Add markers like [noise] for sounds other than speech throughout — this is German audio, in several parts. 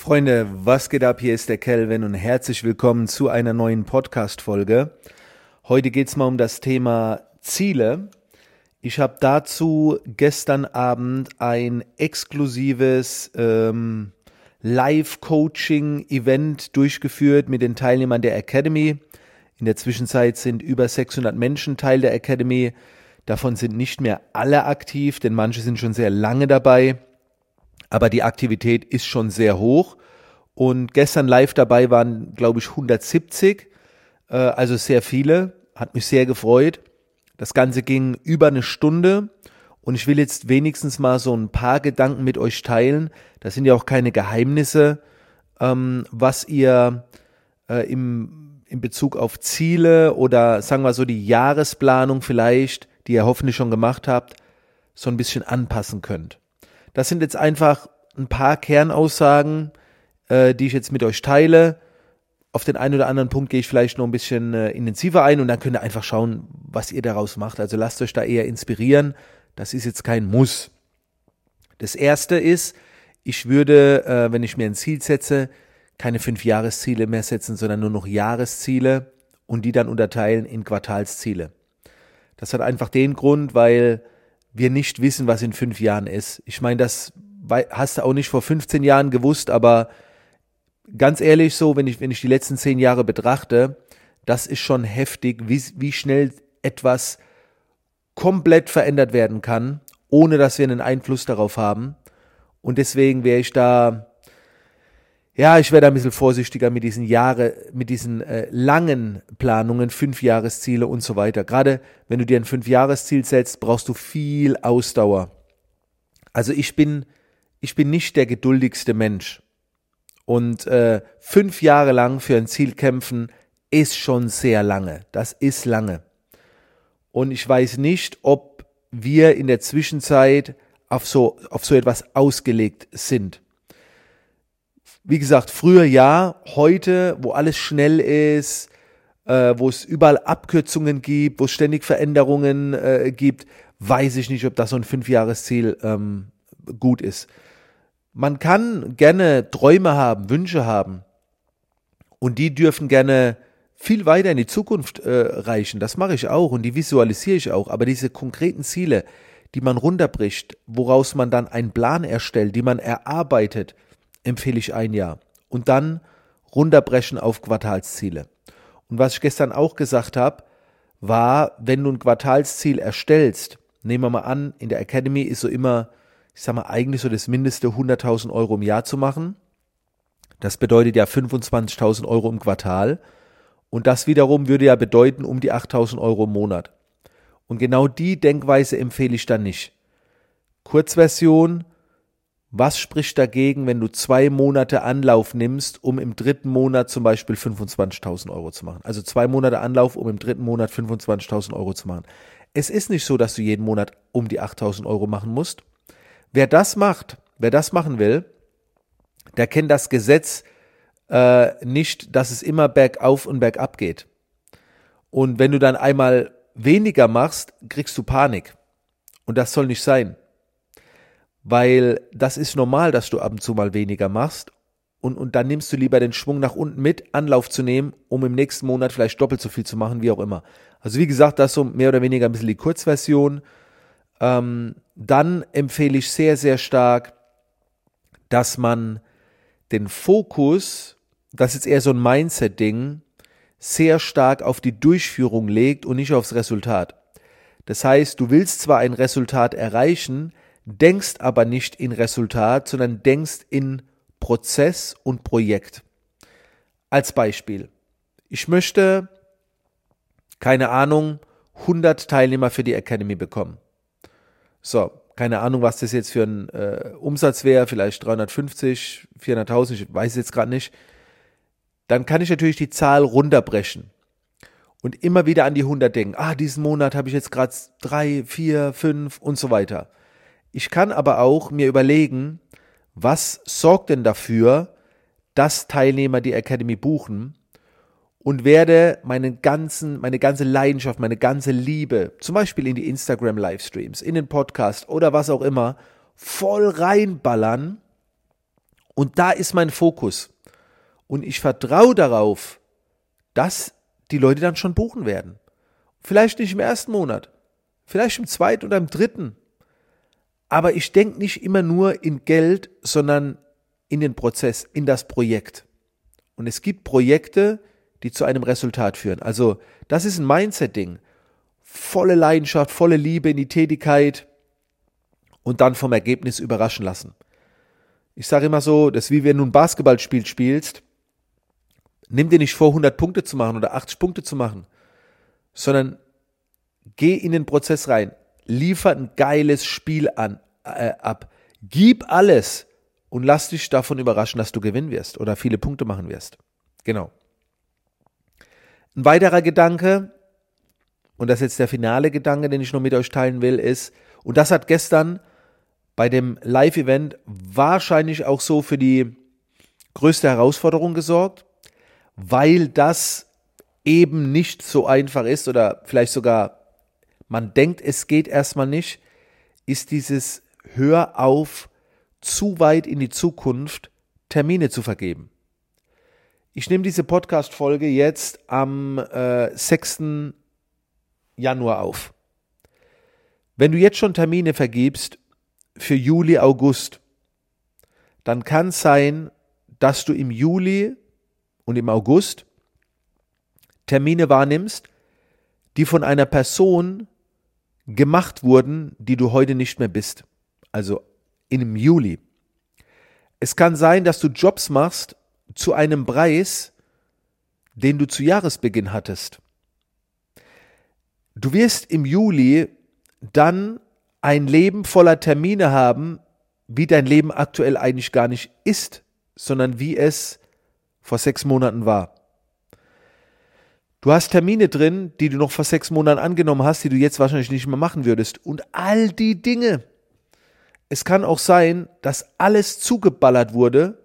Freunde, was geht ab? Hier ist der Kelvin und herzlich willkommen zu einer neuen Podcast-Folge. Heute geht es mal um das Thema Ziele. Ich habe dazu gestern Abend ein exklusives ähm, Live-Coaching-Event durchgeführt mit den Teilnehmern der Academy. In der Zwischenzeit sind über 600 Menschen Teil der Academy. Davon sind nicht mehr alle aktiv, denn manche sind schon sehr lange dabei aber die Aktivität ist schon sehr hoch. Und gestern live dabei waren, glaube ich, 170, äh, also sehr viele. Hat mich sehr gefreut. Das Ganze ging über eine Stunde und ich will jetzt wenigstens mal so ein paar Gedanken mit euch teilen. Das sind ja auch keine Geheimnisse, ähm, was ihr äh, im, in Bezug auf Ziele oder sagen wir so die Jahresplanung vielleicht, die ihr hoffentlich schon gemacht habt, so ein bisschen anpassen könnt. Das sind jetzt einfach ein paar Kernaussagen, äh, die ich jetzt mit euch teile. Auf den einen oder anderen Punkt gehe ich vielleicht noch ein bisschen äh, intensiver ein und dann könnt ihr einfach schauen, was ihr daraus macht. Also lasst euch da eher inspirieren. Das ist jetzt kein Muss. Das erste ist, ich würde, äh, wenn ich mir ein Ziel setze, keine fünf Jahresziele mehr setzen, sondern nur noch Jahresziele und die dann unterteilen in Quartalsziele. Das hat einfach den Grund, weil wir nicht wissen, was in fünf Jahren ist. Ich meine, das hast du auch nicht vor 15 Jahren gewusst, aber ganz ehrlich so, wenn ich, wenn ich die letzten zehn Jahre betrachte, das ist schon heftig, wie, wie schnell etwas komplett verändert werden kann, ohne dass wir einen Einfluss darauf haben. Und deswegen wäre ich da ja, ich werde ein bisschen vorsichtiger mit diesen Jahre, mit diesen äh, langen Planungen, Fünfjahresziele und so weiter. Gerade wenn du dir ein Fünfjahresziel setzt, brauchst du viel Ausdauer. Also ich bin, ich bin nicht der geduldigste Mensch. Und äh, fünf Jahre lang für ein Ziel kämpfen ist schon sehr lange. Das ist lange. Und ich weiß nicht, ob wir in der Zwischenzeit auf so, auf so etwas ausgelegt sind. Wie gesagt, früher ja, heute, wo alles schnell ist, äh, wo es überall Abkürzungen gibt, wo es ständig Veränderungen äh, gibt, weiß ich nicht, ob das so ein Fünfjahresziel ähm, gut ist. Man kann gerne Träume haben, Wünsche haben und die dürfen gerne viel weiter in die Zukunft äh, reichen. Das mache ich auch und die visualisiere ich auch. Aber diese konkreten Ziele, die man runterbricht, woraus man dann einen Plan erstellt, die man erarbeitet, empfehle ich ein Jahr. Und dann runterbrechen auf Quartalsziele. Und was ich gestern auch gesagt habe, war, wenn du ein Quartalsziel erstellst, nehmen wir mal an, in der Academy ist so immer, ich sag mal, eigentlich so das Mindeste 100.000 Euro im Jahr zu machen. Das bedeutet ja 25.000 Euro im Quartal. Und das wiederum würde ja bedeuten um die 8.000 Euro im Monat. Und genau die Denkweise empfehle ich dann nicht. Kurzversion, was spricht dagegen, wenn du zwei Monate Anlauf nimmst, um im dritten Monat zum Beispiel 25.000 Euro zu machen? Also zwei Monate Anlauf, um im dritten Monat 25.000 Euro zu machen. Es ist nicht so, dass du jeden Monat um die 8.000 Euro machen musst. Wer das macht, wer das machen will, der kennt das Gesetz äh, nicht, dass es immer bergauf und bergab geht. Und wenn du dann einmal weniger machst, kriegst du Panik. Und das soll nicht sein weil das ist normal, dass du ab und zu mal weniger machst und, und dann nimmst du lieber den Schwung nach unten mit, Anlauf zu nehmen, um im nächsten Monat vielleicht doppelt so viel zu machen, wie auch immer. Also wie gesagt, das so mehr oder weniger ein bisschen die Kurzversion. Ähm, dann empfehle ich sehr, sehr stark, dass man den Fokus, das ist eher so ein Mindset-Ding, sehr stark auf die Durchführung legt und nicht aufs Resultat. Das heißt, du willst zwar ein Resultat erreichen, denkst aber nicht in Resultat, sondern denkst in Prozess und Projekt. Als Beispiel. Ich möchte, keine Ahnung, 100 Teilnehmer für die Academy bekommen. So, keine Ahnung, was das jetzt für ein äh, Umsatz wäre, vielleicht 350, 400.000, ich weiß jetzt gerade nicht. Dann kann ich natürlich die Zahl runterbrechen und immer wieder an die 100 denken. Ah, diesen Monat habe ich jetzt gerade drei, vier, fünf und so weiter. Ich kann aber auch mir überlegen, was sorgt denn dafür, dass Teilnehmer die Academy buchen und werde meinen ganzen, meine ganze Leidenschaft, meine ganze Liebe, zum Beispiel in die Instagram Livestreams, in den Podcast oder was auch immer, voll reinballern Und da ist mein Fokus. Und ich vertraue darauf, dass die Leute dann schon buchen werden. Vielleicht nicht im ersten Monat, vielleicht im zweiten oder im dritten. Aber ich denke nicht immer nur in Geld, sondern in den Prozess, in das Projekt. Und es gibt Projekte, die zu einem Resultat führen. Also das ist ein Mindset-Ding. Volle Leidenschaft, volle Liebe in die Tätigkeit und dann vom Ergebnis überraschen lassen. Ich sage immer so, dass wie wenn du ein Basketballspiel spielst, nimm dir nicht vor, 100 Punkte zu machen oder 80 Punkte zu machen, sondern geh in den Prozess rein, liefer ein geiles Spiel an, äh, ab, gib alles und lass dich davon überraschen, dass du gewinnen wirst oder viele Punkte machen wirst. Genau. Ein weiterer Gedanke, und das ist jetzt der finale Gedanke, den ich noch mit euch teilen will, ist, und das hat gestern bei dem Live-Event wahrscheinlich auch so für die größte Herausforderung gesorgt, weil das eben nicht so einfach ist oder vielleicht sogar man denkt, es geht erstmal nicht, ist dieses Hör auf, zu weit in die Zukunft Termine zu vergeben. Ich nehme diese Podcast-Folge jetzt am äh, 6. Januar auf. Wenn du jetzt schon Termine vergibst für Juli, August, dann kann es sein, dass du im Juli und im August Termine wahrnimmst, die von einer Person gemacht wurden, die du heute nicht mehr bist. Also im Juli. Es kann sein, dass du Jobs machst zu einem Preis, den du zu Jahresbeginn hattest. Du wirst im Juli dann ein Leben voller Termine haben, wie dein Leben aktuell eigentlich gar nicht ist, sondern wie es vor sechs Monaten war. Du hast Termine drin, die du noch vor sechs Monaten angenommen hast, die du jetzt wahrscheinlich nicht mehr machen würdest. Und all die Dinge. Es kann auch sein, dass alles zugeballert wurde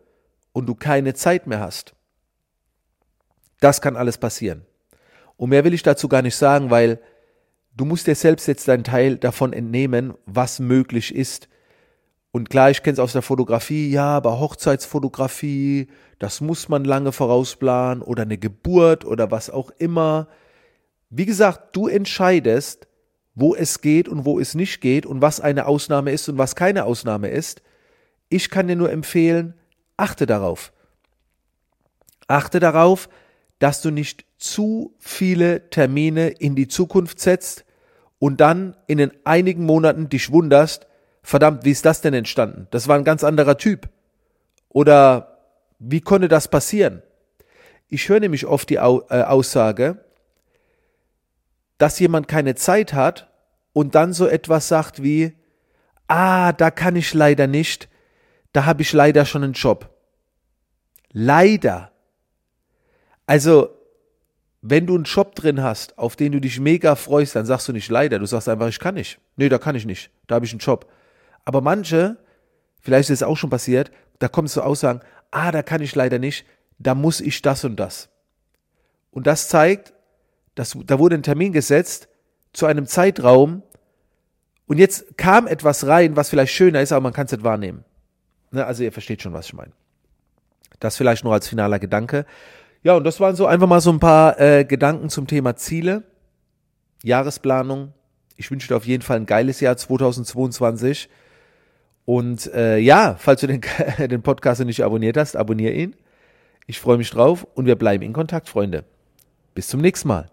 und du keine Zeit mehr hast. Das kann alles passieren. Und mehr will ich dazu gar nicht sagen, weil du musst dir selbst jetzt deinen Teil davon entnehmen, was möglich ist. Und klar, ich kenne es aus der Fotografie, ja, aber Hochzeitsfotografie, das muss man lange vorausplanen oder eine Geburt oder was auch immer. Wie gesagt, du entscheidest, wo es geht und wo es nicht geht und was eine Ausnahme ist und was keine Ausnahme ist. Ich kann dir nur empfehlen, achte darauf. Achte darauf, dass du nicht zu viele Termine in die Zukunft setzt und dann in den einigen Monaten dich wunderst, verdammt, wie ist das denn entstanden? Das war ein ganz anderer Typ. Oder wie konnte das passieren? Ich höre nämlich oft die äh, Aussage, dass jemand keine Zeit hat und dann so etwas sagt wie, ah, da kann ich leider nicht, da habe ich leider schon einen Job. Leider. Also, wenn du einen Job drin hast, auf den du dich mega freust, dann sagst du nicht leider, du sagst einfach, ich kann nicht. Nee, da kann ich nicht. Da habe ich einen Job. Aber manche, vielleicht ist es auch schon passiert, da kommen so Aussagen, ah, da kann ich leider nicht, da muss ich das und das. Und das zeigt, dass da wurde ein Termin gesetzt zu einem Zeitraum und jetzt kam etwas rein, was vielleicht schöner ist, aber man kann es nicht wahrnehmen. Ne, also ihr versteht schon, was ich meine. Das vielleicht noch als finaler Gedanke. Ja, und das waren so einfach mal so ein paar äh, Gedanken zum Thema Ziele, Jahresplanung. Ich wünsche dir auf jeden Fall ein geiles Jahr 2022. Und äh, ja, falls du den, [laughs] den Podcast nicht abonniert hast, abonniere ihn. Ich freue mich drauf und wir bleiben in Kontakt, Freunde. Bis zum nächsten Mal.